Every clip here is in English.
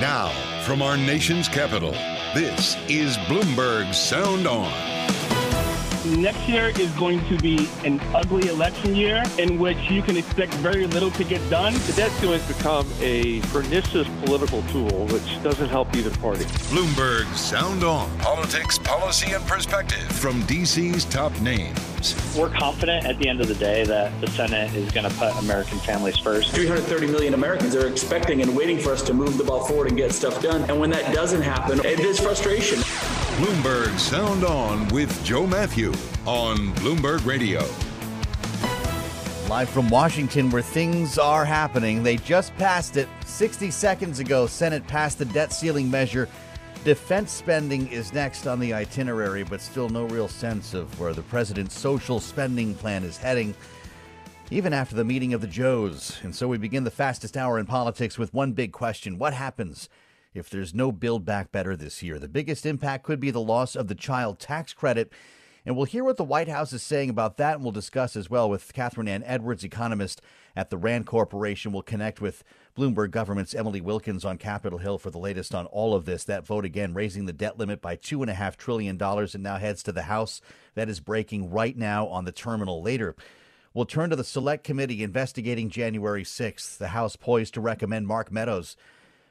Now, from our nation's capital, this is Bloomberg Sound On. Next year is going to be an ugly election year in which you can expect very little to get done. The debt ceiling has become a pernicious political tool which doesn't help either party. Bloomberg Sound On. Politics, policy, and perspective from DC's top names. We're confident at the end of the day that the Senate is going to put American families first. 330 million Americans are expecting and waiting for us to move the ball forward and get stuff done. And when that doesn't happen, it is frustration. Bloomberg Sound On with Joe Matthew on Bloomberg Radio. Live from Washington, where things are happening. They just passed it 60 seconds ago. Senate passed the debt ceiling measure. Defense spending is next on the itinerary, but still no real sense of where the president's social spending plan is heading, even after the meeting of the Joes. And so we begin the fastest hour in politics with one big question What happens if there's no Build Back Better this year? The biggest impact could be the loss of the child tax credit. And we'll hear what the White House is saying about that, and we'll discuss as well with Kathryn Anne Edwards, economist at the RAND Corporation. We'll connect with Bloomberg Government's Emily Wilkins on Capitol Hill for the latest on all of this. That vote again raising the debt limit by $2.5 trillion and now heads to the House. That is breaking right now on the terminal later. We'll turn to the Select Committee investigating January 6th. The House poised to recommend Mark Meadows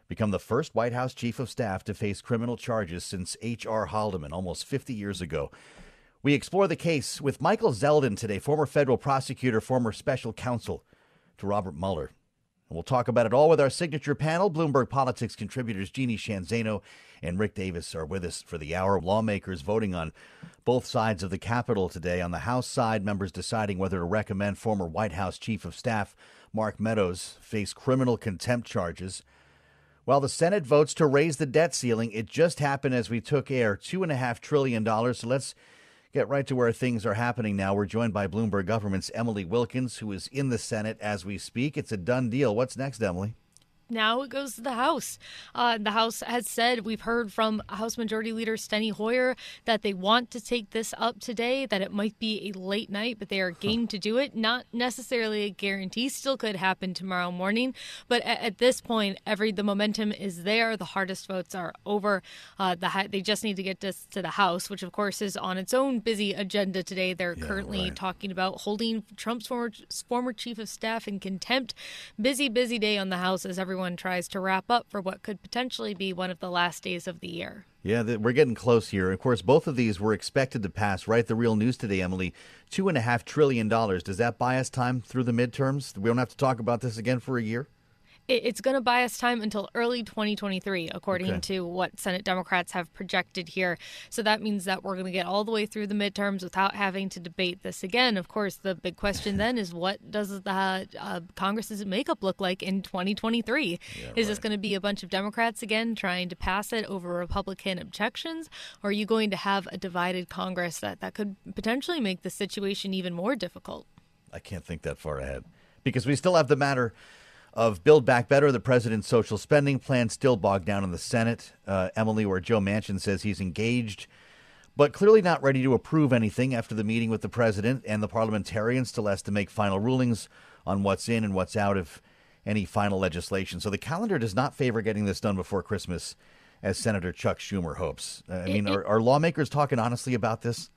become the first White House chief of staff to face criminal charges since H.R. Haldeman almost 50 years ago. We explore the case with Michael Zeldin today, former federal prosecutor, former special counsel to Robert Mueller. And we'll talk about it all with our signature panel. Bloomberg Politics contributors Jeannie Sheehan Zaino and Rick Davis are with us for the hour. Lawmakers voting on both sides of the Capitol today. On the House side, members deciding whether to recommend former White House Chief of Staff Mark Meadows face criminal contempt charges. While the Senate votes to raise the debt ceiling, it just happened as we took air $2.5 trillion. So let's get right to where things are happening now. We're joined by Bloomberg Government's Emily Wilkins, who is in the Senate as we speak. It's a done deal. What's next, Emily? Now it goes to the House. Uh, the House has said, we've heard from House Majority Leader Steny Hoyer that they want to take this up today, that it might be a late night, but they are game to do it. Not necessarily a guarantee, still could happen tomorrow morning. But at, at this point, every the momentum is there. The hardest votes are over. Uh, the They just need to get this to the House, which of course is on its own busy agenda today. They're yeah, currently right. talking about holding Trump's former, former chief of staff in contempt. Busy, busy day on the House as everyone everyone tries to wrap up for what could potentially be one of the last days of the year. Yeah, we're getting close here. Of course, both of these were expected to pass, right? The real news today, Emily. Two and a half trillion dollars. Does that buy us time through the midterms? We don't have to talk about this again for a year? It's going to buy us time until early 2023, according okay. to what Senate Democrats have projected here. So that means that we're going to get all the way through the midterms without having to debate this again. Of course, the big question then is what does the uh, Congress's makeup look like in 2023? Yeah, is right. this going to be a bunch of Democrats again trying to pass it over Republican objections? Or are you going to have a divided Congress that, that could potentially make the situation even more difficult? I can't think that far ahead because we still have the matter of Build Back Better, the president's social spending plan still bogged down in the Senate. Uh, Emily, where Joe Manchin says he's engaged, but clearly not ready to approve anything after the meeting with the president and the parliamentarians still has to make final rulings on what's in and what's out of any final legislation. So the calendar does not favor getting this done before Christmas, as Senator Chuck Schumer hopes. I mean, are, are lawmakers talking honestly about this?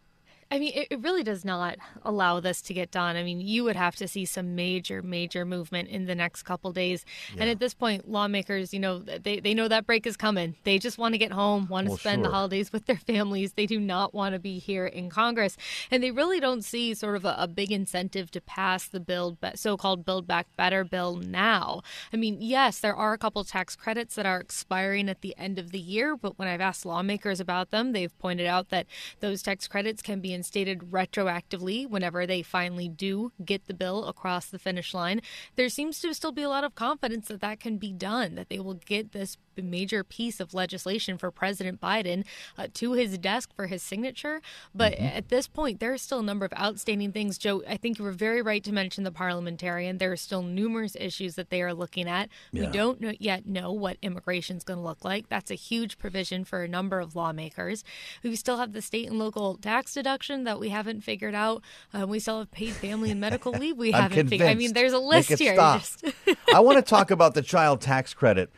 I mean, it, it, really does not allow this to get done. I mean, you would have to see some major, major movement in the next couple days. Yeah. And at this point, lawmakers, you know, they, they know that break is coming. They just want to get home, want to well, spend sure. the holidays with their families. They do not want to be here in Congress. And they really don't see sort of a, a big incentive to pass the build, so called Build Back Better bill now. I mean, yes, there are a couple tax credits that are expiring at the end of the year, but when I've asked lawmakers about them, they've pointed out that those tax credits can be reinstated retroactively whenever they finally do get the bill across the finish line. There seems to still be a lot of confidence that that can be done, that they will get this major piece of legislation for President Biden uh, to his desk for his signature. But mm-hmm. at this point, there are still a number of outstanding things. Joe, I think you were very right to mention the parliamentarian. There are still numerous issues that they are looking at. Yeah. We don't know, yet know what immigration is going to look like. That's a huge provision for a number of lawmakers. We still have the state and local tax deduction that we haven't figured out. Uh, we still have paid family and medical leave we haven't figured. I mean, there's a list here. I want to talk about the child tax credit.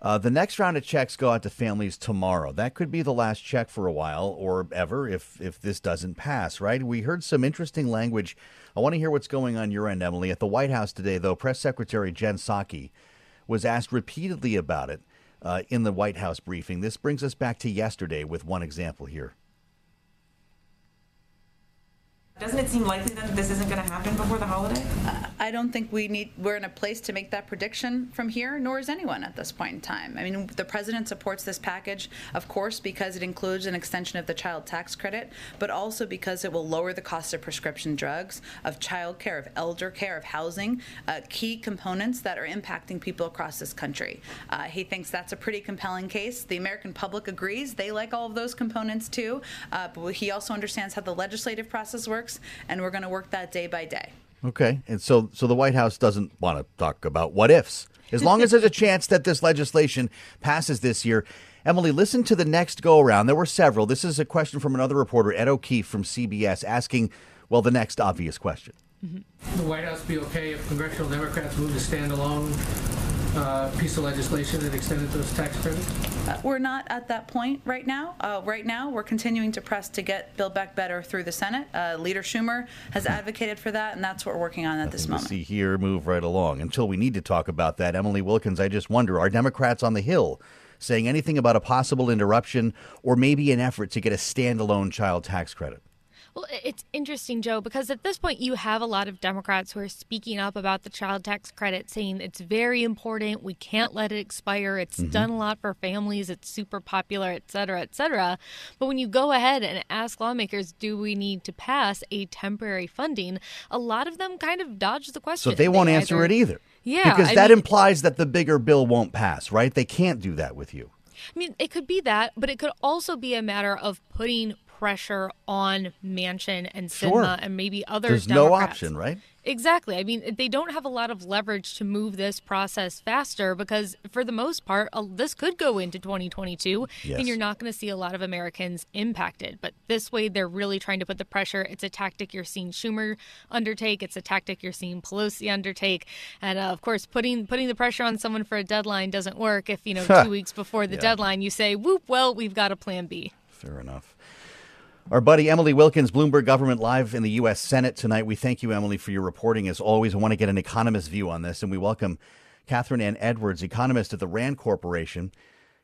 Uh, the next round of checks go out to families tomorrow. That could be the last check for a while or ever if if this doesn't pass, right? We heard some interesting language. I want to hear what's going on your end, Emily. At the White House today, though, Press Secretary Jen Psaki was asked repeatedly about it uh, in the White House briefing. This brings us back to yesterday with one example here. Doesn't it seem likely that this isn't going to happen before the holiday? I don't think we need, we're in a place to make that prediction from here, nor is anyone at this point in time. I mean, the president supports this package, of course, because it includes an extension of the child tax credit, but also because it will lower the cost of prescription drugs, of child care, of elder care, of housing, uh, key components that are impacting people across this country. Uh, he thinks that's a pretty compelling case. The American public agrees. They like all of those components too, uh, but he also understands how the legislative process works works, and we're going to work that day by day. Okay, and so so the White House doesn't want to talk about what ifs. As long as there's a chance that this legislation passes this year. Emily, listen to the next go around. There were several. This is a question from another reporter, Ed O'Keefe from CBS, asking, well, the next obvious question. Mm-hmm. The White House be okay if congressional Democrats move to stand alone uh, piece of legislation that extended those tax credits? Uh, we're not at that point right now. Uh, right now, we're continuing to press to get Build Back Better through the Senate. Uh, Leader Schumer has advocated for that, and that's what we're working on at Nothing this moment. see here, move right along. Until we need to talk about that, Emily Wilkins, I just wonder: Are Democrats on the Hill saying anything about a possible interruption or maybe an effort to get a standalone child tax credit? Well, it's interesting, Joe, because at this point you have a lot of Democrats who are speaking up about the child tax credit, saying it's very important. We can't let it expire. It's mm-hmm. done a lot for families. It's super popular, et cetera, et cetera. But when you go ahead and ask lawmakers, do we need to pass a temporary funding? A lot of them kind of dodge the question. So they won't they answer either, it either. Yeah. Because I that mean, implies that the bigger bill won't pass, right? They can't do that with you. I mean, it could be that, but it could also be a matter of putting pressure on Manchin and Sinema sure. and maybe other There's Democrats. no option, right? Exactly. I mean, they don't have a lot of leverage to move this process faster because, for the most part, this could go into 2022 yes. and you're not going to see a lot of Americans impacted. But this way, they're really trying to put the pressure. It's a tactic you're seeing Schumer undertake. It's a tactic you're seeing Pelosi undertake. And uh, of course, putting putting the pressure on someone for a deadline doesn't work. If you know two weeks before the yeah. deadline, you say, "Whoop! Well, we've got a plan B." Fair enough. Our buddy Emily Wilkins, Bloomberg Government Live in the U.S. Senate tonight. We thank you, Emily, for your reporting. As always, I want to get an economist view on this, and we welcome Kathryn Anne Edwards, economist at the RAND Corporation.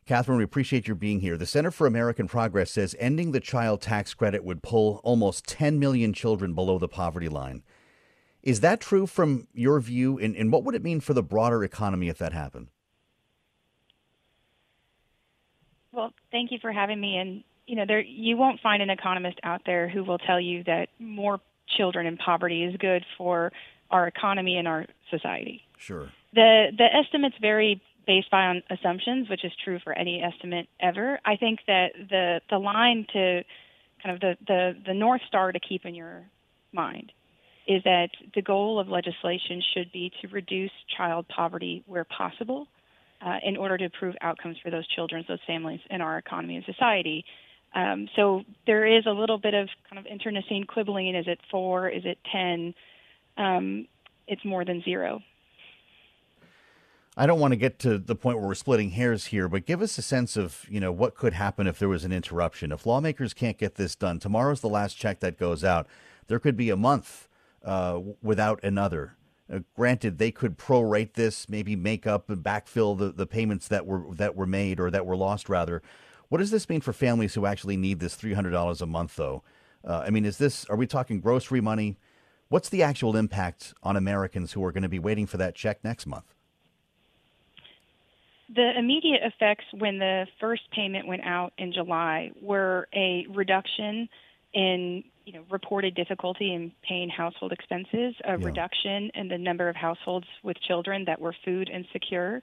Kathryn, we appreciate your being here. The Center for American Progress says ending the child tax credit would pull almost 10 million children below the poverty line. Is that true from your view? And, and what would it mean for the broader economy if that happened? Well, thank you for having me. And you know, there you won't find an economist out there who will tell you that more children in poverty is good for our economy and our society. Sure. The the estimates vary based on assumptions, which is true for any estimate ever. I think that the the line to kind of the the, the north star to keep in your mind is that the goal of legislation should be to reduce child poverty where possible uh, in order to improve outcomes for those children, those families, in our economy and society. Um, so there is a little bit of kind of internecine quibbling. Is it four? Is it ten? Um, it's more than zero. I don't want to get to the point where we're splitting hairs here, but give us a sense of you know what could happen if there was an interruption. If lawmakers can't get this done, tomorrow's the last check that goes out. There could be a month uh, without another. Uh, granted, they could prorate this, maybe make up and backfill the, the payments that were that were made or that were lost rather. What does this mean for families who actually need this $300 a month, though? Uh, I mean, is this, are we talking grocery money? What's the actual impact on Americans who are going to be waiting for that check next month? The immediate effects when the first payment went out in July were a reduction in you know, reported difficulty in paying household expenses, a Yeah. reduction in the number of households with children that were food insecure,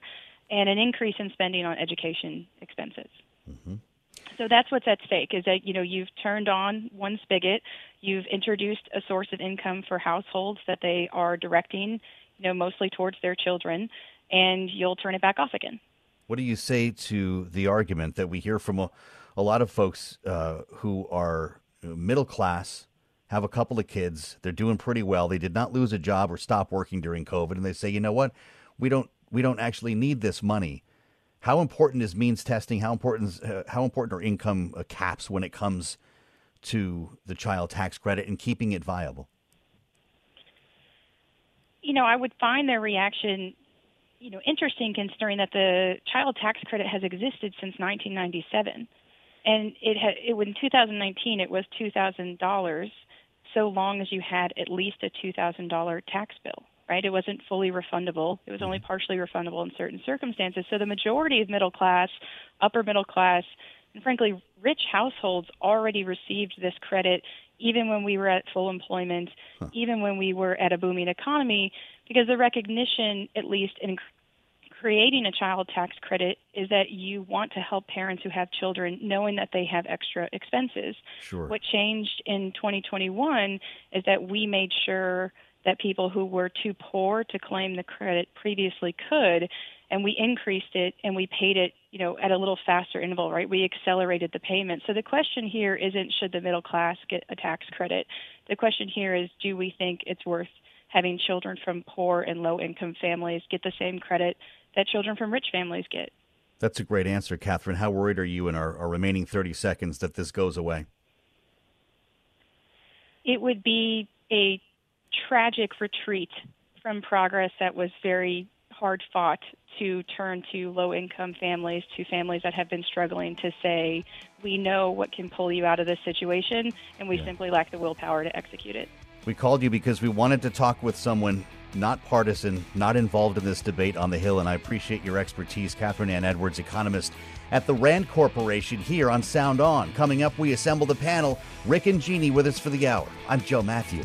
and an increase in spending on education expenses. So that's what's at stake is that you know you've turned on one spigot, you've introduced a source of income for households that they are directing, you know, mostly towards their children, and you'll turn it back off again. What do you say to the argument that we hear from a, a lot of folks uh, who are middle class, have a couple of kids, they're doing pretty well, they did not lose a job or stop working during COVID, and they say, you know what, we don't we don't actually need this money. How important is means testing? How important uh, how important are income uh, caps when it comes to the child tax credit and keeping it viable? you know, I would find their reaction, you know, interesting considering that the child tax credit has existed since 1997, and it had it in 2019 it was two thousand dollars, so long as you had at least a two thousand dollar tax bill. Right, it wasn't fully refundable. It was only mm-hmm. partially refundable in certain circumstances. So the majority of middle class, upper middle class, and frankly, rich households already received this credit even when we were at full employment, even when we were at a booming economy, because the recognition, at least in creating a child tax credit, is that you want to help parents who have children knowing that they have extra expenses. Sure. What changed in 2021 is that we made sure that people who were too poor to claim the credit previously could and we increased it and we paid it you know at a little faster interval right we accelerated the payment so the question here isn't should the middle class get a tax credit the question here is do we think it's worth having children from poor and low income families get the same credit that children from rich families get That's a great answer, Kathryn. How worried are you in our, our remaining 30 seconds that this goes away? it would be a tragic retreat from progress that was very hard fought to turn to low income families, to families that have been struggling to say, we know what can pull you out of this situation, and we simply lack the willpower to execute it. We called you because we wanted to talk with someone not partisan, not involved in this debate on the Hill, and I appreciate your expertise, Kathryn Anne Edwards, economist at the Rand Corporation here on Sound On. Coming up, we assemble the panel. Rick and Jeannie with us for the hour. I'm Joe Matthew.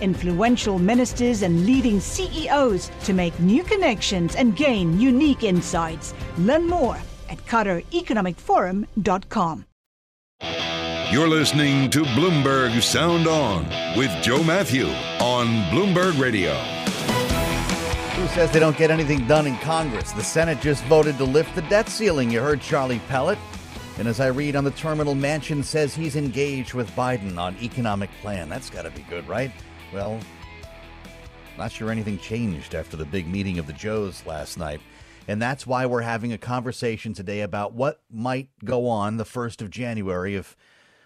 influential ministers, and leading CEOs to make new connections and gain unique insights. Learn more at QatarEconomicForum.com. You're listening to Bloomberg Sound On with Joe Matthew on Bloomberg Radio. Who says they don't get anything done in Congress? The Senate just voted to lift the debt ceiling. You heard Charlie Pellett. And as I read on the terminal, Manchin says he's engaged with Biden on economic plan. That's got to be good, right? Well, not sure anything changed after the big meeting of the Joes last night. And that's why we're having a conversation today about what might go on the 1st of January if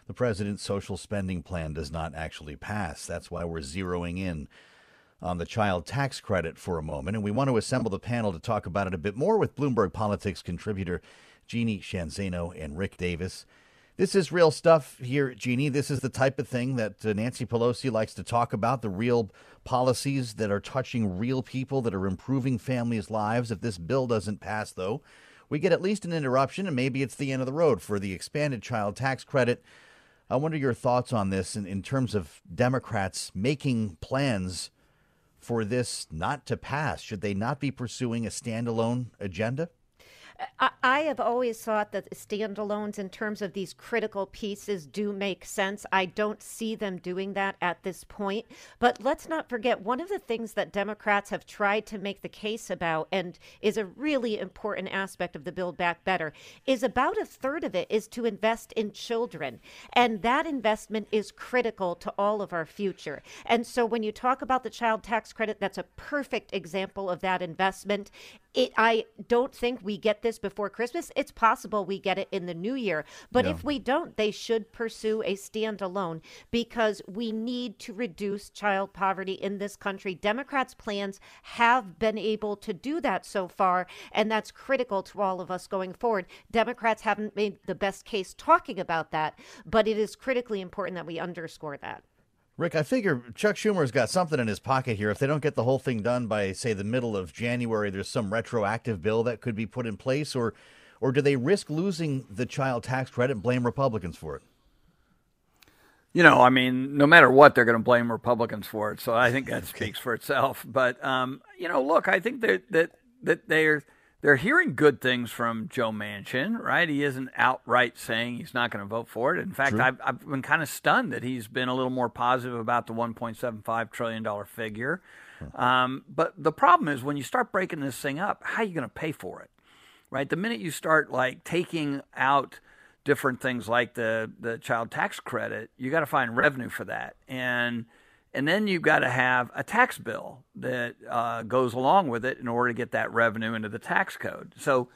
the president's social spending plan does not actually pass. That's why we're zeroing in on the child tax credit for a moment. And we want to assemble the panel to talk about it a bit more with Bloomberg Politics contributor Jeannie Sheehan Zaino and Rick Davis. This is real stuff here, Jeannie. This is the type of thing that uh, Nancy Pelosi likes to talk about the real policies that are touching real people, that are improving families' lives. If this bill doesn't pass, though, we get at least an interruption, and maybe it's the end of the road for the expanded child tax credit. I wonder your thoughts on this in, in terms of Democrats making plans for this not to pass. Should they not be pursuing a standalone agenda? I, have always thought that standalones, in terms of these critical pieces, do make sense. I don't see them doing that at this point. But let's not forget one of the things that Democrats have tried to make the case about, and is a really important aspect of the Build Back Better, is about a third of it is to invest in children. And that investment is critical to all of our future. And so when you talk about the child tax credit, that's a perfect example of that investment it, I don't think we get this before Christmas. It's possible we get it in the new year. But Yeah. if we don't, they should pursue a standalone because we need to reduce child poverty in this country. Democrats' plans have been able to do that so far, and that's critical to all of us going forward. Democrats haven't made the best case talking about that, but it is critically important that we underscore that. Rick, I figure Chuck Schumer's got something in his pocket here. If they don't get the whole thing done by, say, the middle of January, there's some retroactive bill that could be put in place, or, or do they risk losing the child tax credit and blame Republicans for it? You know, I mean, no matter what, they're going to blame Republicans for it. So I think that speaks for itself. But um, you know, look, I think that that that they're they're hearing good things from Joe Manchin, right? He isn't outright saying he's not going to vote for it. In fact, I've, I've been kind of stunned that he's been a little more positive about the 1.75 trillion dollar figure. Um, but the problem is when you start breaking this thing up, how are you going to pay for it? right? The minute you start like taking out different things like the the child tax credit, you got to find revenue for that, and and then you've got to have a tax bill that uh, goes along with it in order to get that revenue into the tax code. So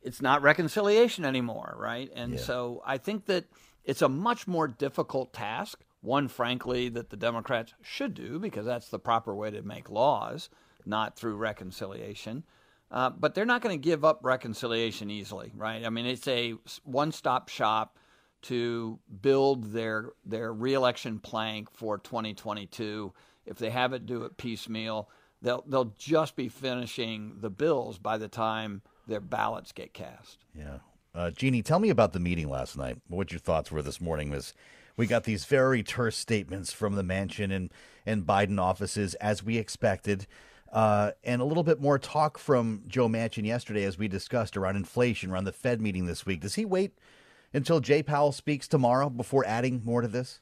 it's not reconciliation anymore, right? And so I think that it's a much more difficult task. One, frankly, that the Democrats should do because that's the proper way to make laws, not through reconciliation. Uh, but they're not going to give up reconciliation easily, right? I mean, it's a one-stop shop to build their their reelection plank for 2022. If they have it do it piecemeal, they'll they'll just be finishing the bills by the time their ballots get cast. Yeah. Uh, Jeannie, tell me about the meeting last night. What your thoughts were this morning was we got these very terse statements from the Manchin and, and Biden offices as we expected. Uh, and a little bit more talk from Joe Manchin yesterday, as we discussed around inflation, around the Fed meeting this week. Does he wait until Jay Powell speaks tomorrow before adding more to this?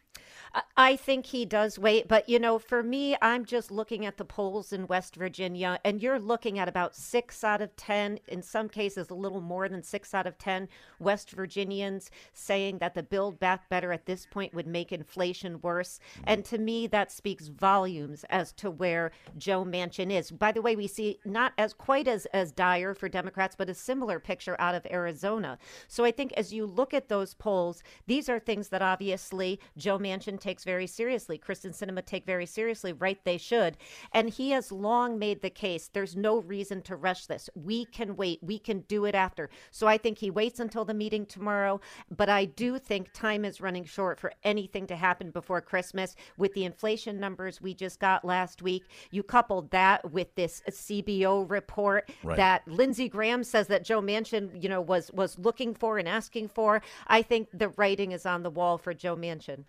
I- think he does wait, but you know, for me, I'm just looking at the polls in West Virginia, and you're looking at about six out of 10, in some cases, a little more than six out of 10 West Virginians saying that the Build Back Better at this point would make inflation worse. And to me, that speaks volumes as to where Joe Manchin is. By the way, we see not as quite as, as dire for Democrats, but a similar picture out of Arizona. So I think as you look at those polls, these are things that obviously Joe Manchin takes very seriously. Kyrsten Sinema take very seriously, right? They should. And he has long made the case there's no reason to rush this. We can wait. We can do it after. So I think he waits until the meeting tomorrow. But I do think time is running short for anything to happen before Christmas with the inflation numbers we just got last week. You coupled that with this CBO report Right. that Lindsey Graham says that Joe Manchin, you know, was was looking for and asking for. I think the writing is on the wall for Joe Manchin.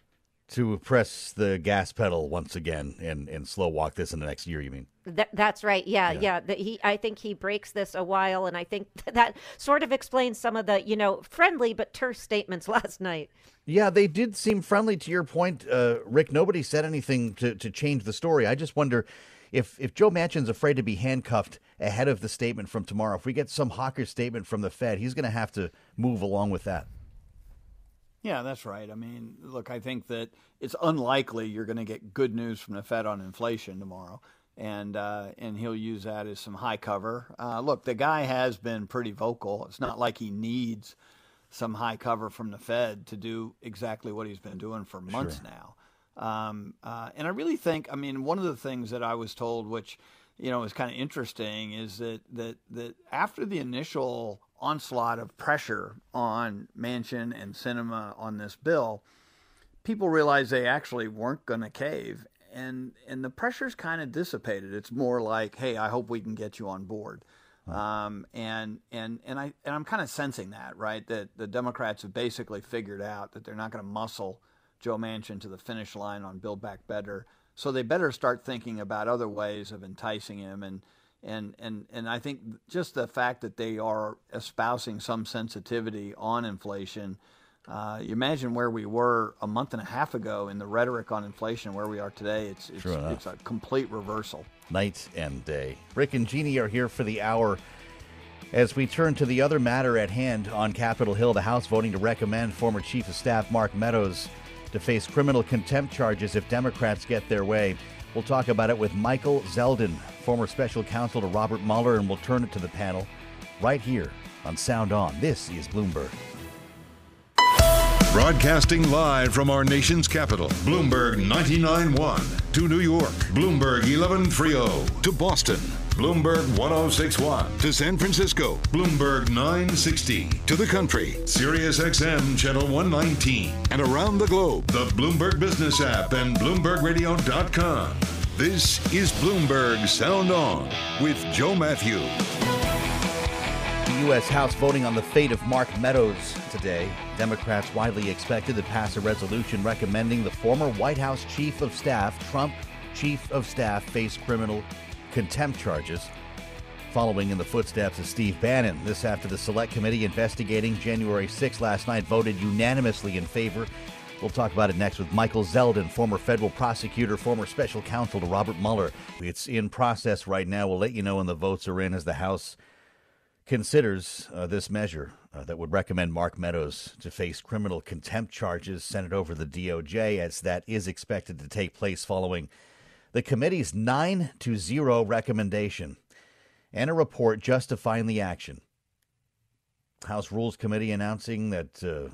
To press the gas pedal once again and, and slow walk this in the next year, you mean? That, that's right. Yeah, Yeah. yeah. That he, I think he breaks this a while, and I think that sort of explains some of the, you know, friendly but terse statements last night. Yeah, they did seem friendly to your point, uh, Rick. Nobody said anything to, to change the story. I just wonder if if Joe Manchin's afraid to be handcuffed ahead of the statement from tomorrow. If we get some hawker statement from the Fed, he's going to have to move along with that. Yeah, that's right. I mean, look, I think that it's unlikely you're going to get good news from the Fed on inflation tomorrow, and uh, and he'll use that as some high cover. Uh, look, the guy has been pretty vocal. It's not like he needs some high cover from the Fed to do exactly what he's been doing for months now. Um, uh, and I really think, I mean, one of the things that I was told, which you know is kind of interesting, is that that that after the initial onslaught of pressure on Manchin and Sinema on this bill, people realized they actually weren't going to cave, and and the pressure's kind of dissipated. It's more like, hey, I hope we can get you on board. Um, and and and I and I'm kind of sensing that right that the Democrats have basically figured out that they're not going to muscle Joe Manchin to the finish line on Build Back Better, so they better start thinking about other ways of enticing him and and and and I think just the fact that they are espousing some sensitivity on inflation. Uh, you imagine where we were a month and a half ago in the rhetoric on inflation, where we are today. It's it's, enough. it's a complete reversal. Night and day. Rick and Jeannie are here for the hour. As we turn to the other matter at hand on Capitol Hill, the House voting to recommend former Chief of Staff Mark Meadows to face criminal contempt charges if Democrats get their way. We'll talk about it with Michael Zeldin, former special counsel to Robert Mueller, and we'll turn it to the panel right here on Sound On. This is Bloomberg. Broadcasting live from our nation's capital, Bloomberg 99.1. To New York, Bloomberg 1130. To Boston, Bloomberg 1061. To San Francisco, Bloomberg 960. To the country, Sirius XM Channel 119. And around the globe, the Bloomberg Business app and BloombergRadio.com. This is Bloomberg Sound On with Joe Matthew. The U.S. House voting on the fate of Mark Meadows today. Democrats widely expected to pass a resolution recommending the former White House chief of staff, Trump chief of staff, face criminal contempt charges. Following in the footsteps of Steve Bannon, this after the Select Committee investigating January 6 last night voted unanimously in favor. We'll talk about it next with Michael Zeldin, former federal prosecutor, former special counsel to Robert Mueller. It's in process right now. We'll let you know when the votes are in as the House considers uh, this measure uh, that would recommend Mark Meadows to face criminal contempt charges sent it over the DOJ, as that is expected to take place following the committee's 9 to 0 recommendation and a report justifying the action. House Rules Committee announcing that uh,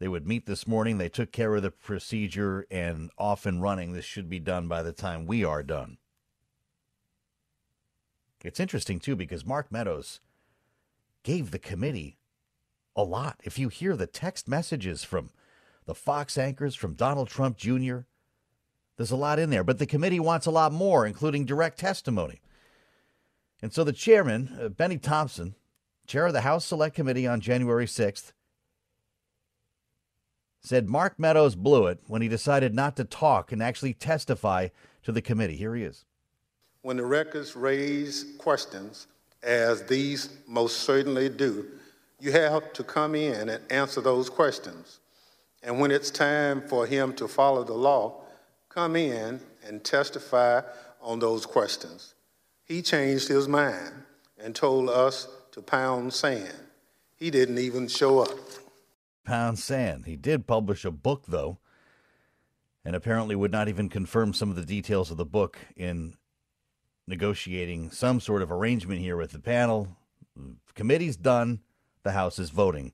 they would meet this morning. They took care of the procedure and off and running. This should be done by the time we are done. It's interesting, too, because Mark Meadows gave the committee a lot. If you hear the text messages from the Fox anchors, from Donald Trump Jr., there's a lot in there. But the committee wants a lot more, including direct testimony. And so the chairman, uh, Bennie Thompson, chair of the House Select Committee on January 6th, said Mark Meadows blew it when he decided not to talk and actually testify to the committee. Here he is. When the records raise questions, as these most certainly do, you have to come in and answer those questions. And when it's time for him to follow the law, come in and testify on those questions. He changed his mind and told us to pound sand. He didn't even show up. Pound sand. He did publish a book, though, and apparently would not even confirm some of the details of the book in negotiating some sort of arrangement here with the panel. The committee's done. The House is voting.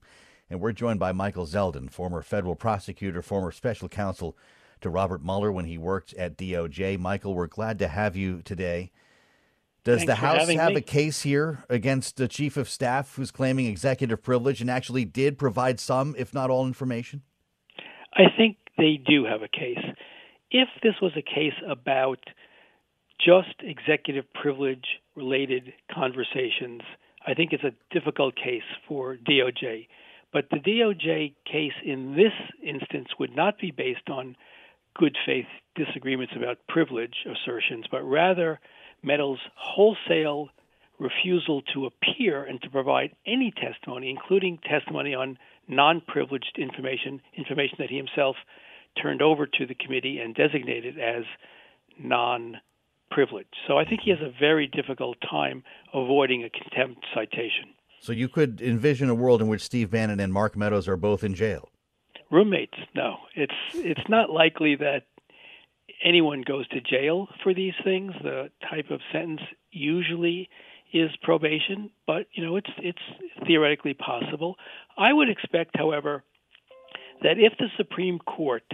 And we're joined by Michael Zeldin, former federal prosecutor, former special counsel to Robert Mueller when he worked at DOJ. Michael, we're glad to have you today. Does Thanks the House have me. a case here against the chief of staff who's claiming executive privilege and actually did provide some, if not all, information? I think they do have a case. If this was a case about just executive privilege related conversations, I think it's a difficult case for DOJ. But the DOJ case in this instance would not be based on good faith disagreements about privilege assertions, but rather Meadows' wholesale refusal to appear and to provide any testimony, including testimony on non privileged information, information that he himself turned over to the committee and designated as non privileged. So I think he has a very difficult time avoiding a contempt citation. So you could envision a world in which Steve Bannon and Mark Meadows are both in jail. Roommates, no. It's it's not likely that anyone goes to jail for these things. The type of sentence usually is probation, but you know it's it's theoretically possible. I would expect, however, that if the Supreme Court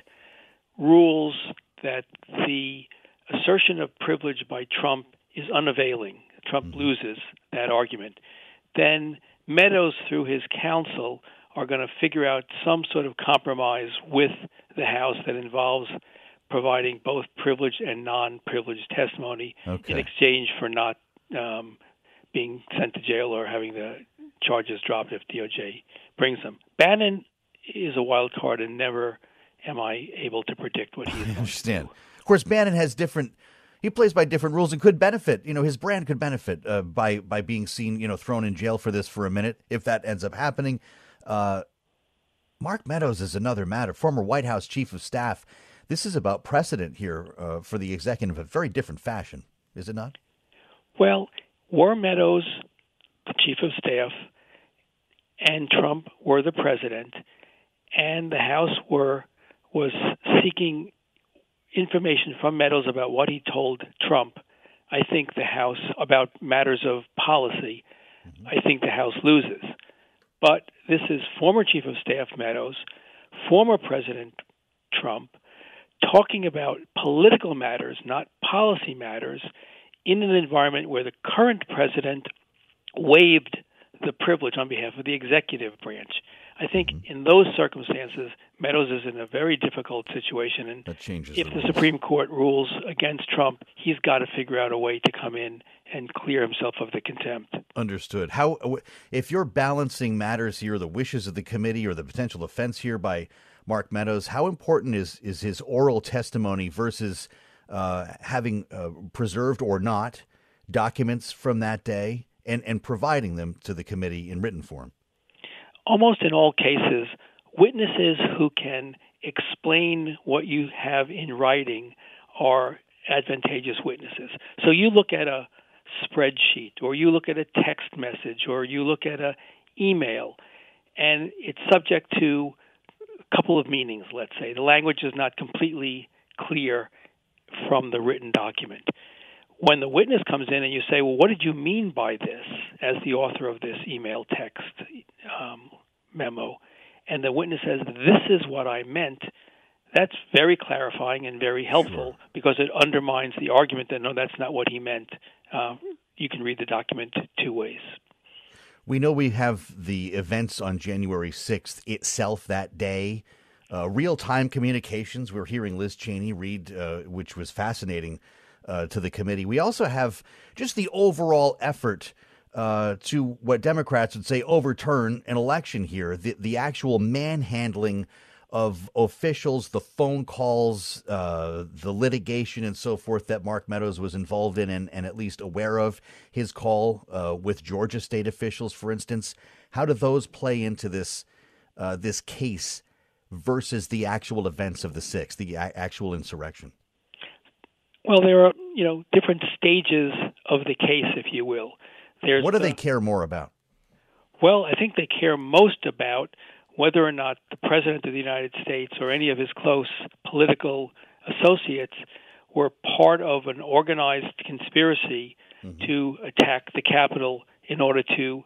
rules that the assertion of privilege by Trump is unavailing, Trump mm-hmm. loses that argument, then Meadows, through his counsel, are going to figure out some sort of compromise with the House that involves providing both privileged and non-privileged testimony Okay. in exchange for not um, being sent to jail or having the charges dropped if DOJ brings them. Bannon is a wild card, and never am I able to predict what he's I understand. Of course, Bannon has different. He plays by different rules and could benefit. You know, his brand could benefit uh, by by being seen, you know, thrown in jail for this for a minute if that ends up happening. Uh, Mark Meadows is another matter. Former White House chief of staff. This is about precedent here uh, for the executive, a very different fashion, is it not? Well, War Meadows, the chief of staff, and Trump were the president, and the House were was seeking information from Meadows about what he told Trump, I think the House, about matters of policy, I think the House loses. But this is former Chief of Staff Meadows, former President Trump, talking about political matters, not policy matters, in an environment where the current president waived the privilege on behalf of the executive branch. I think in those circumstances, Meadows is in a very difficult situation. And that changes if the, the. Supreme Court rules against Trump, he's got to figure out a way to come in and clear himself of the contempt. Understood. How, if you're balancing matters here, the wishes of the committee or the potential offense here by Mark Meadows, how important is is his oral testimony versus uh, having uh, preserved or not documents from that day and and providing them to the committee in written form? Almost in all cases, witnesses who can explain what you have in writing are advantageous witnesses. So you look at a spreadsheet or you look at a text message or you look at a email and it's subject to a couple of meanings let's say. The language is not completely clear from the written document. When the witness comes in and you say well what did you mean by this? as the author of this email text um, memo and the witness says this is what i meant that's very clarifying and very helpful sure. because it undermines the argument that no, that's not what he meant. Uh, you can read the document two ways. We know we have the events on January 6th itself that day. Uh, Real time communications. We're hearing Liz Cheney read, uh, which was fascinating uh, to the committee. We also have just the overall effort uh, to what Democrats would say overturn an election here, the, the actual manhandling of officials, the phone calls, uh, the litigation, and so forth that Mark Meadows was involved in and, and at least aware of. His call uh, with Georgia state officials, for instance, how do those play into this uh, this case versus the actual events of the sixth, the a- actual insurrection? Well, there are you know different stages of the case, if you will. There's what do the, they care more about? Well, I think they care most about whether or not the President of the United States or any of his close political associates were part of an organized conspiracy mm-hmm. to attack the Capitol in order to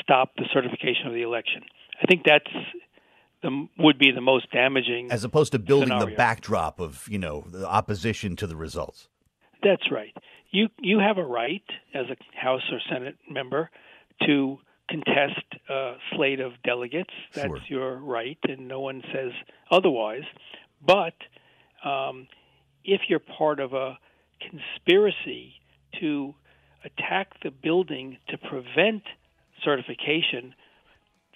stop the certification of the election. I think that's the would be the most damaging as opposed to building scenario. the backdrop of you know the opposition to the results. That's right. You you have a right as a House or Senate member to contest a slate of delegates. That's sure. your right, and no one says otherwise. But um, if you're part of a conspiracy to attack the building to prevent certification,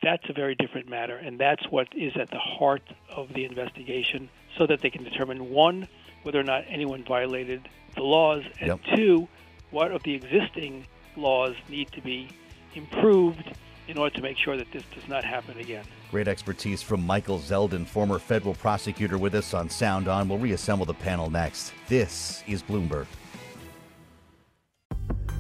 that's a very different matter, and that's what is at the heart of the investigation, so that they can determine one whether or not anyone violated the laws, and yep. two, what of the existing laws need to be improved in order to make sure that this does not happen again. Great expertise from Michael Zeldin, former federal prosecutor, with us on Sound On. We'll reassemble the panel next. This is Bloomberg.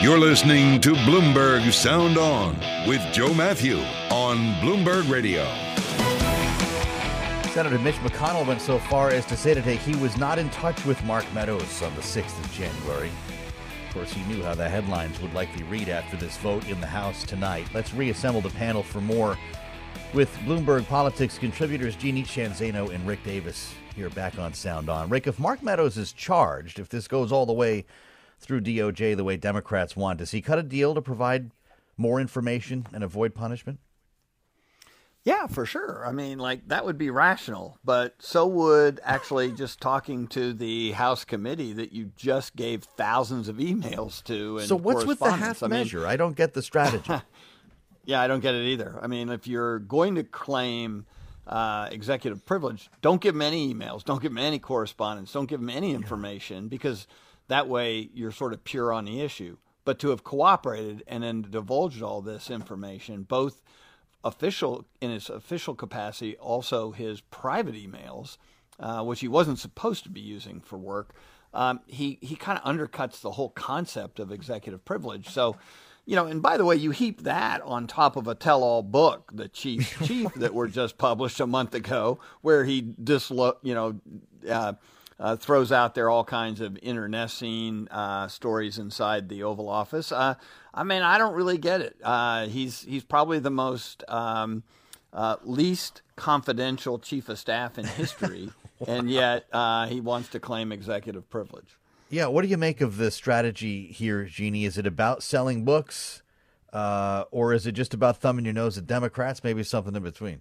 You're listening to Bloomberg Sound On with Joe Matthew on Bloomberg Radio. Senator Mitch McConnell went so far as to say today he was not in touch with Mark Meadows on the 6th of January. Of course, he knew how the headlines would likely read after this vote in the House tonight. Let's reassemble the panel for more with Bloomberg Politics contributors Jeannie Sheehan Zaino and Rick Davis here back on Sound On. Rick, if Mark Meadows is charged, if this goes all the way through DOJ the way Democrats want, does he cut a deal to provide more information and avoid punishment? Yeah, for sure. I mean, like that would be rational, but so would actually just talking to the House committee that you just gave thousands of emails to. so what's with the half I mean, measure? I don't get the strategy. yeah, I don't get it either. I mean, if you're going to claim uh, executive privilege, don't give them any emails, don't give them any correspondence, don't give them any information because that way you're sort of pure on the issue. But to have cooperated and then divulged all this information, both official in his official capacity, also his private emails, uh, which he wasn't supposed to be using for work, um, he he kind of undercuts the whole concept of executive privilege. So you know, and by the way, you heap that on top of a tell-all book, the Chief Chief, that were just published a month ago, where he dislo- you know, uh, uh, throws out there all kinds of internecine uh, stories inside the Oval Office. Uh, I mean, I don't really get it. Uh, he's he's probably the most um, uh, least confidential chief of staff in history, and yet he wants to claim executive privilege. Yeah, what do you make of the strategy here, Jeannie? Is it about selling books, uh, or is it just about thumbing your nose at Democrats? Maybe something in between.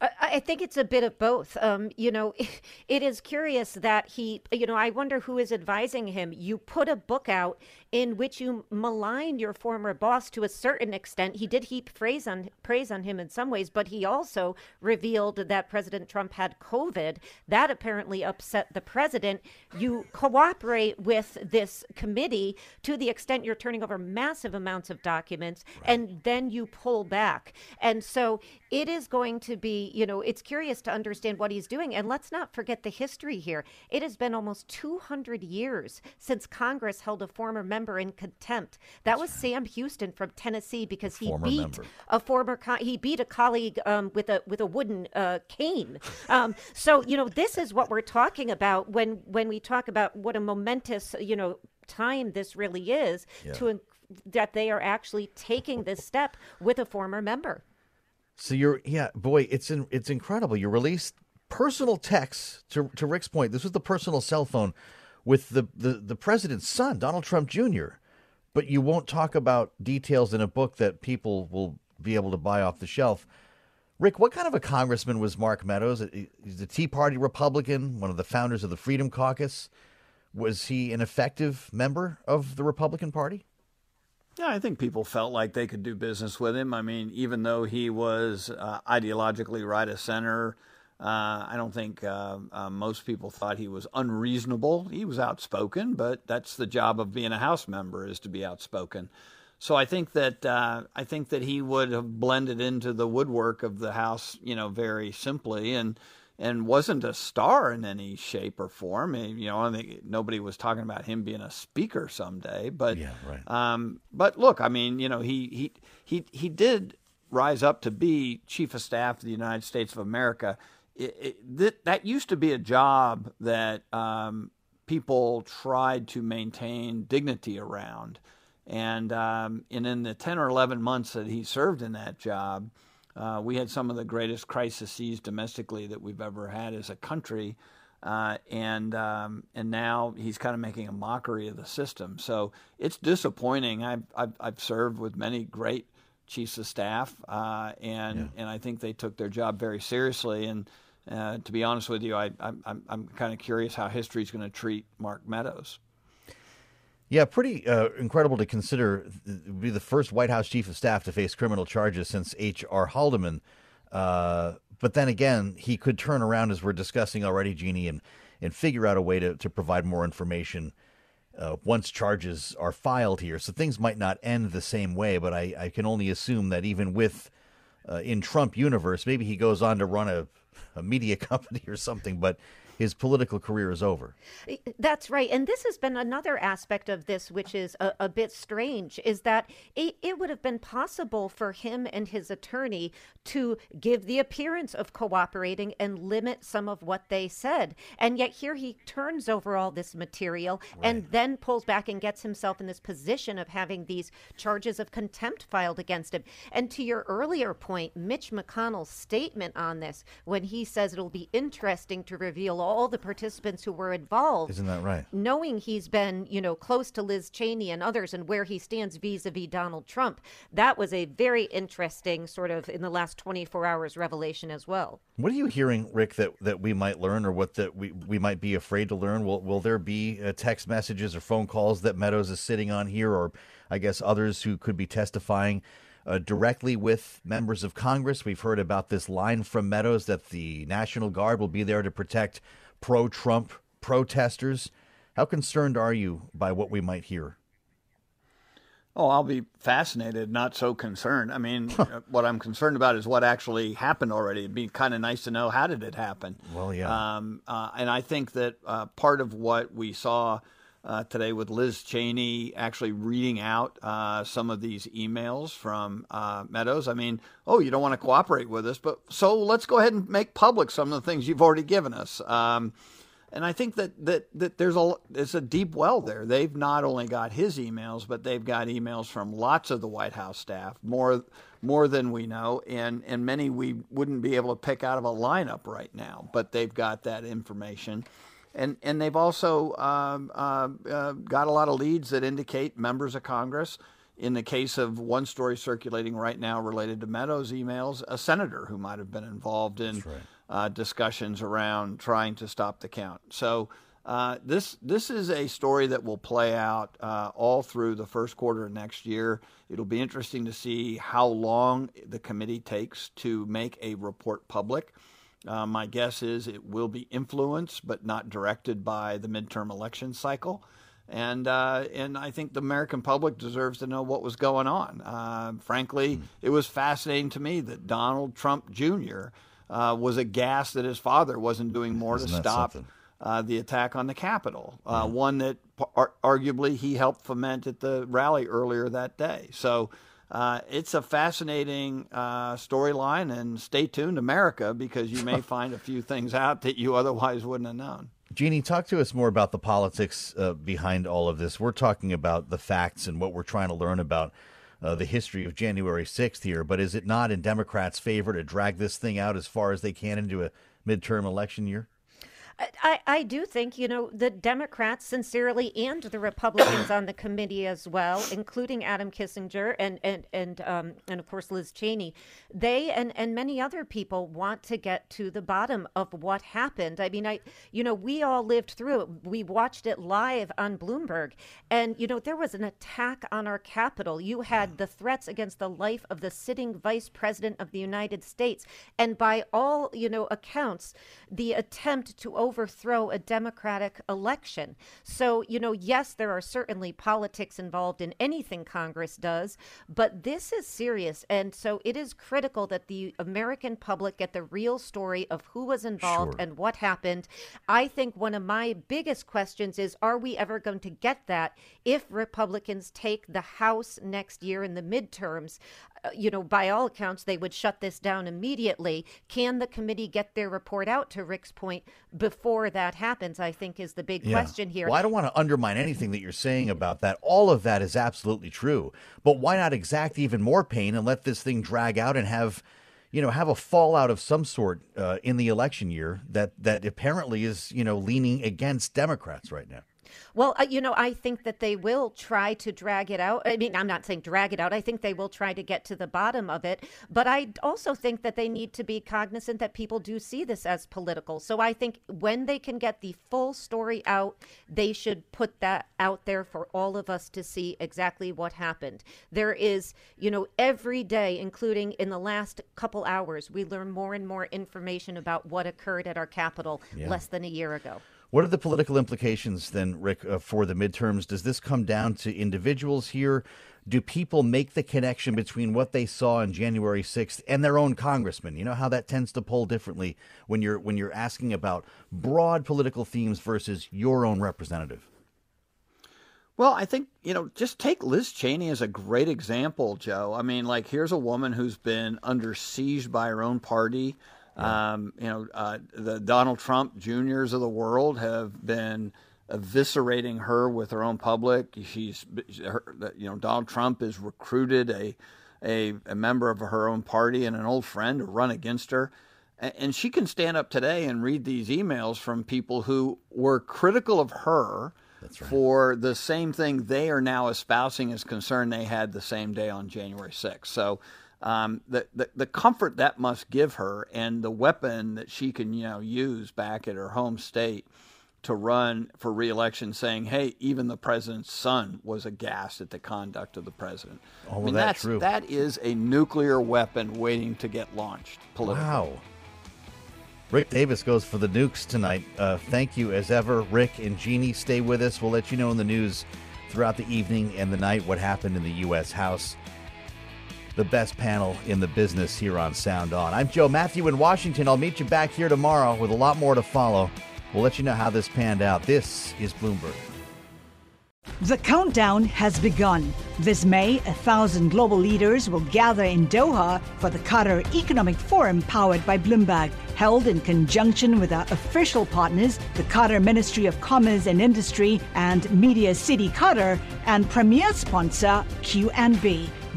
I think it's a bit of both. Um, you know, it is curious that he, you know, I wonder who is advising him. You put a book out in which you malign your former boss to a certain extent. He did heap praise on praise on him in some ways, but he also revealed that President Trump had COVID. That apparently upset the president. You cooperate with this committee to the extent you're turning over massive amounts of documents, right. and then you pull back. And so it is going to be, you know, it's curious to understand what he's doing. And let's not forget the history here. It has been almost 200 years since Congress held a former member in contempt. That was Sam Houston from Tennessee because he former beat member. a former co- he beat a colleague um, with a with a wooden uh, cane. Um, so you know this is what we're talking about when when we talk about what a momentous you know time this really is yeah. to that they are actually taking this step with a former member. So you're yeah, boy, it's in, it's incredible. You released personal texts to to Rick's point. This was the personal cell phone with the, the, the president's son, Donald Trump Jr., but you won't talk about details in a book that people will be able to buy off the shelf. Rick, what kind of a congressman was Mark Meadows? He's a Tea Party Republican, one of the founders of the Freedom Caucus. Was he an effective member of the Republican Party? Yeah, I think people felt like they could do business with him. I mean, even though he was uh, ideologically right of center, uh, I don't think uh, uh, most people thought he was unreasonable. He was outspoken, but that's the job of being a House member is to be outspoken. So I think that uh, I think that he would have blended into the woodwork of the House, you know, very simply, and and wasn't a star in any shape or form. you know, I think nobody was talking about him being a speaker someday. But yeah, right. Um, but look, I mean, you know, he he he he did rise up to be chief of staff of the United States of America it, it, that, that used to be a job that um, people tried to maintain dignity around. And, um, and in the 10 or 11 months that he served in that job, uh, we had some of the greatest crises domestically that we've ever had as a country. Uh, and um, and now he's kind of making a mockery of the system. So it's disappointing. I've I've, I've served with many great chiefs of staff, uh, and yeah. and I think they took their job very seriously. And uh, to be honest with you, I, I'm, I'm, I'm kind of curious how history is going to treat Mark Meadows. Yeah, pretty uh, incredible to consider. Be the first White House chief of staff to face criminal charges since H.R. Haldeman. Uh, but then again, he could turn around, as we're discussing already, Jeannie, and, and figure out a way to, to provide more information uh, once charges are filed here. So things might not end the same way, but I, I can only assume that even with uh, in Trump universe, maybe he goes on to run a a media company or something, but his political career is over. That's right. And this has been another aspect of this, which is a, a bit strange, is that it, it, would have been possible for him and his attorney to give the appearance of cooperating and limit some of what they said. And yet here he turns over all this material right. and then pulls back and gets himself in this position of having these charges of contempt filed against him. And to your earlier point, Mitch McConnell's statement on this, when he says it'll be interesting to reveal all the participants who were involved. Isn't that right? Knowing he's been, you know, close to Liz Cheney and others and where he stands vis-a-vis Donald Trump, that was a very interesting sort of in the last 24 hours revelation as well. What are you hearing, Rick, that, that we might learn or what that we, we might be afraid to learn? Will, will there be uh, text messages or phone calls that Meadows is sitting on here or I guess others who could be testifying uh, directly with members of Congress. We've heard about this line from Meadows that the National Guard will be there to protect pro Trump protesters. How concerned are you by what we might hear? Oh, I'll be fascinated, not so concerned. I mean, uh, what I'm concerned about is what actually happened already. It'd be kind of nice to know how did it happen. Well, yeah. Um, uh, and I think that uh, part of what we saw uh, today with Liz Cheney actually reading out uh, some of these emails from uh, Meadows. I mean, oh, you don't want to cooperate with us, but so let's go ahead and make public some of the things you've already given us. Um, and I think that, that, that there's a it's a deep well there. They've not only got his emails, but they've got emails from lots of the White House staff, more more than we know, and and many we wouldn't be able to pick out of a lineup right now. But they've got that information, and and they've also um, uh, uh, got a lot of leads that indicate members of Congress. In the case of one story circulating right now related to Meadows' emails, a senator who might have been involved in right. uh, discussions around trying to stop the count. So uh, this this is a story that will play out uh, all through the first quarter of next year. It'll be interesting to see how long the committee takes to make a report public. Uh, my guess is it will be influenced, but not directed by the midterm election cycle. And uh, and I think the American public deserves to know what was going on. Uh, frankly, mm. it was fascinating to me that Donald Trump Jr. Uh, was aghast that his father wasn't doing more Isn't to stop uh, the attack on the Capitol, uh, one that ar- arguably he helped foment at the rally earlier that day. So uh, it's a fascinating uh, storyline, and stay tuned, America, because you may find a few things out that you otherwise wouldn't have known. Jeannie, talk to us more about the politics uh, behind all of this. We're talking about the facts and what we're trying to learn about uh, the history of January 6th here, but is it not in Democrats' favor to drag this thing out as far as they can into a midterm election year? I, I do think, you know, the Democrats sincerely and the Republicans on the committee as well, including Adam Kinzinger and and and um, and of course Liz Cheney, they and and many other people want to get to the bottom of what happened. I mean, I you know we all lived through it. We watched it live on Bloomberg, and you know there was an attack on our Capitol. You had the threats against the life of the sitting Vice President of the United States, and by all you know accounts, the attempt to overthrow a democratic election. So, you know, yes, there are certainly politics involved in anything Congress does, but this is serious. And so it is critical that the American public get the real story of who was involved Sure. and what happened. I think one of my biggest questions is are we ever going to get that if Republicans take the House next year in the midterms? You know, by all accounts, they would shut this down immediately. Can the committee get their report out to Rick's point before that happens? I think is the big question here. Well, I don't want to undermine anything that you're saying about that. All of that is absolutely true. But why not exact even more pain and let this thing drag out and have, you know, have a fallout of some sort uh, in the election year that that apparently is, you know, leaning against Democrats right now. Well, uh, you know, I think that they will try to drag it out. I mean, I'm not saying drag it out. I think they will try to get to the bottom of it. But I also think that they need to be cognizant that people do see this as political. So I think when they can get the full story out, they should put that out there for all of us to see exactly what happened. There is, you know, every day, including in the last couple hours, we learn more and more information about what occurred at our Capitol Yeah. less than a year ago. What are the political implications then, Rick, uh, for the midterms? Does this come down to individuals here? Do people make the connection between what they saw on January 6th and their own congressman? You know how that tends to pull differently when you're when you're asking about broad political themes versus your own representative. Well, I think, you know, just take Liz Cheney as a great example, Joe. I mean, like, here's a woman who's been under siege by her own party. Um, you know, uh, the Donald Trump Juniors of the world have been eviscerating her with her own public. She's, her, you know, Donald Trump has recruited a, a, a member of her own party and an old friend to run against her. And she can stand up today and read these emails from people who were critical of her for the same thing they are now espousing as concern they had the same day on January 6th. So um, the, the the comfort that must give her and the weapon that she can you know use back at her home state to run for reelection saying, hey, even the president's son was aghast at the conduct of the president. All I mean, that that's, true. that is a nuclear weapon waiting to get launched politically. Wow. Rick Davis goes for the nukes tonight. Uh, thank you as ever, Rick and Jeannie. Stay with us. We'll let you know in the news throughout the evening and the night what happened in the U.S. House. The best panel in the business here on Sound On. I'm Joe Matthew in Washington. I'll meet you back here tomorrow with a lot more to follow. We'll let you know how this panned out. This is Bloomberg. The countdown has begun. This May, a thousand global leaders will gather in Doha for the Qatar Economic Forum powered by Bloomberg, held in conjunction with our official partners, the Qatar Ministry of Commerce and Industry and Media City Qatar, and premier sponsor QNB.